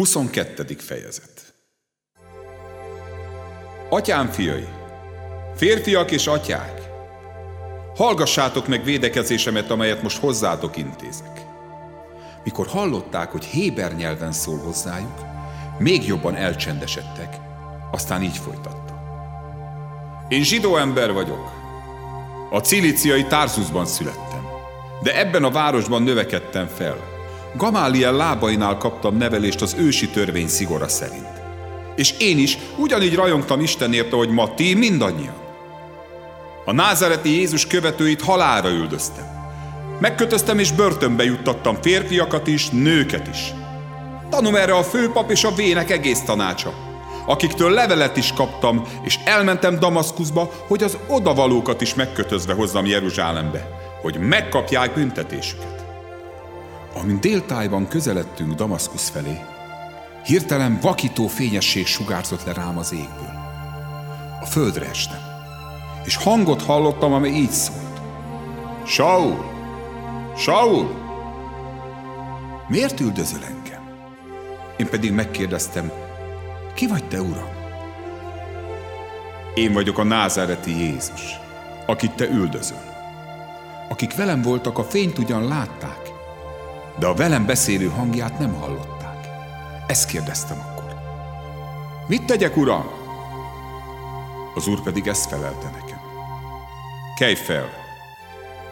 22. fejezet Atyám fiai, férfiak és atyák, hallgassátok meg védekezésemet, amelyet most hozzátok intézek. Mikor hallották, hogy héber nyelven szól hozzájuk, még jobban elcsendesedtek, aztán így folytatta. Én zsidó ember vagyok. A cilíciai Tarsusban születtem, de ebben a városban növekedtem fel – Gamáliel lábainál kaptam nevelést az ősi törvény szigora szerint. És én is ugyanígy rajongtam Istenért, ahogy ma ti mindannyian. A názereti Jézus követőit halára üldöztem. Megkötöztem és börtönbe juttattam férfiakat is, nőket is. Tanom erre a főpap és a vének egész tanácsa, akiktől levelet is kaptam, és elmentem Damaszkuszba, hogy az odavalókat is megkötözve hozzam Jeruzsálembe, hogy megkapják büntetésüket. Amint déltájban közeledtünk Damaszkusz felé, hirtelen vakító fényesség sugárzott le rám az égből. A földre estem, és hangot hallottam, amely így szólt. Saul! Saul! Miért üldözöl engem? Én pedig megkérdeztem, ki vagy te, Uram? Én vagyok a názáreti Jézus, akit te üldözöl. Akik velem voltak, a fényt ugyan látták, de a velem beszélő hangját nem hallották. Ezt kérdeztem akkor. Mit tegyek, uram? Az úr pedig ezt felelte nekem. Kelj fel,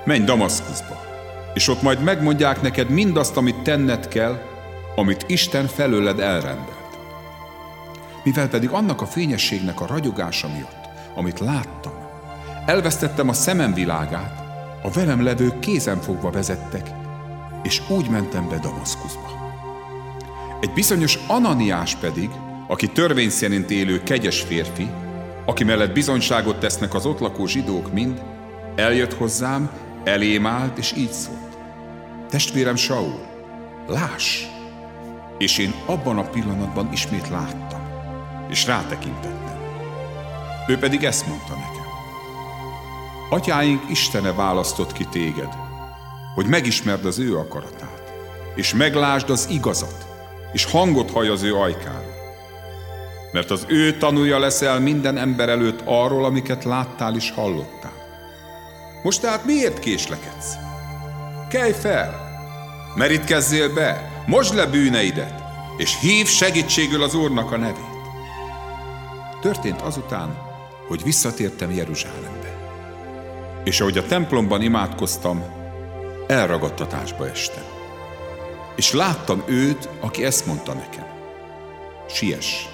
menj Damaszkuszba, és ott majd megmondják neked mindazt, amit tenned kell, amit Isten felőled elrendelt. Mivel pedig annak a fényességnek a ragyogása miatt, amit láttam, elvesztettem a szemem világát, a velem levők kézen fogva vezettek, és úgy mentem be Damaszkuszba. Egy bizonyos Ananiás pedig, aki törvény szerint élő kegyes férfi, aki mellett bizonyságot tesznek az ott lakó zsidók mind, eljött hozzám, elém állt, és így szólt. Testvérem Saul, láss! És én abban a pillanatban ismét láttam, és rátekintettem. Ő pedig ezt mondta nekem. Atyáink Istene választott ki téged, hogy megismerd az ő akaratát, és meglásd az igazat, és hangot haj az ő ajkára. Mert az ő tanúja leszel minden ember előtt arról, amiket láttál és hallottál. Most tehát miért késlekedsz? Kelj fel! Merítkezzél be, mosd le bűneidet, és hív segítségül az Úrnak a nevét. Történt azután, hogy visszatértem Jeruzsálembe. És ahogy a templomban imádkoztam, elragadtatásba estem. És láttam őt, aki ezt mondta nekem. Siess,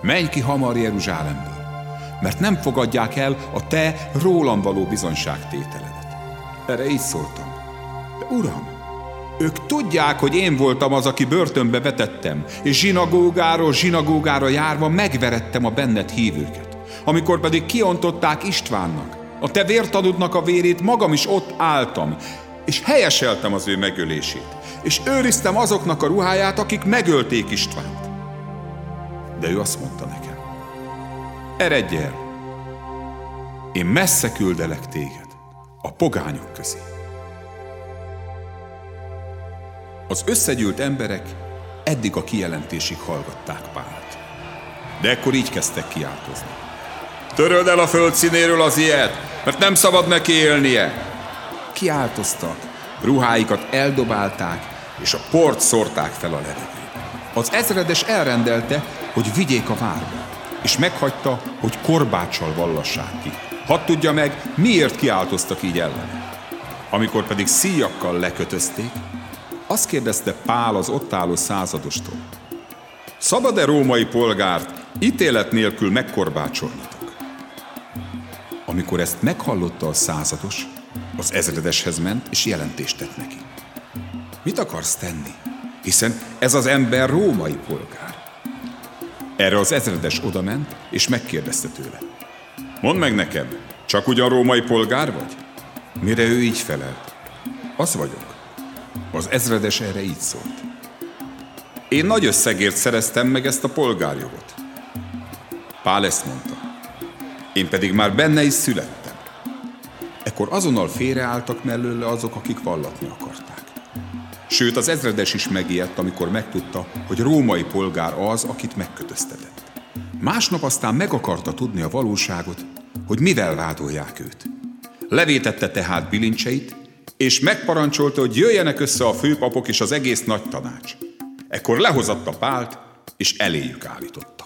menj ki hamar Jeruzsálemből, mert nem fogadják el a te rólam való bizonságtételedet. Erre így szóltam. De uram, ők tudják, hogy én voltam az, aki börtönbe vetettem, és zsinagógáról zsinagógára járva megverettem a benned hívőket. Amikor pedig kiontották Istvánnak, a te vértanudnak a vérét, magam is ott álltam, és helyeseltem az ő megölését, és őriztem azoknak a ruháját, akik megölték Istvánt. De ő azt mondta nekem, eredj el, én messze küldelek téged, a pogányok közé. Az összegyűlt emberek eddig a kijelentésig hallgatták Pált. De ekkor így kezdtek kiáltozni. Töröld el a föld színéről az ilyet, mert nem szabad neki élnie kiáltoztak, ruháikat eldobálták, és a port szórták fel a levegőbe. Az ezredes elrendelte, hogy vigyék a várba, és meghagyta, hogy korbáccsal vallassák ki. Hadd tudja meg, miért kiáltoztak így ellen. Amikor pedig szíjakkal lekötözték, azt kérdezte Pál az ott álló századostól. Szabad-e római polgárt ítélet nélkül megkorbácsolnatok? Amikor ezt meghallotta a százados, az ezredeshez ment, és jelentést tett neki. Mit akarsz tenni? Hiszen ez az ember római polgár. Erre az ezredes odament, és megkérdezte tőle. Mondd meg nekem, csak ugyan római polgár vagy? Mire ő így felelt? Az vagyok. Az ezredes erre így szólt. Én nagy összegért szereztem meg ezt a polgárjogot. Pál ezt mondta. Én pedig már benne is születtem. Ekkor azonnal félreálltak mellőle azok, akik vallatni akarták. Sőt, az ezredes is megijedt, amikor megtudta, hogy római polgár az, akit megkötöztetett. Másnap aztán meg akarta tudni a valóságot, hogy mivel vádolják őt. Levétette tehát bilincseit, és megparancsolta, hogy jöjjenek össze a főpapok és az egész nagy tanács. Ekkor lehozatta Pált, és eléjük állította.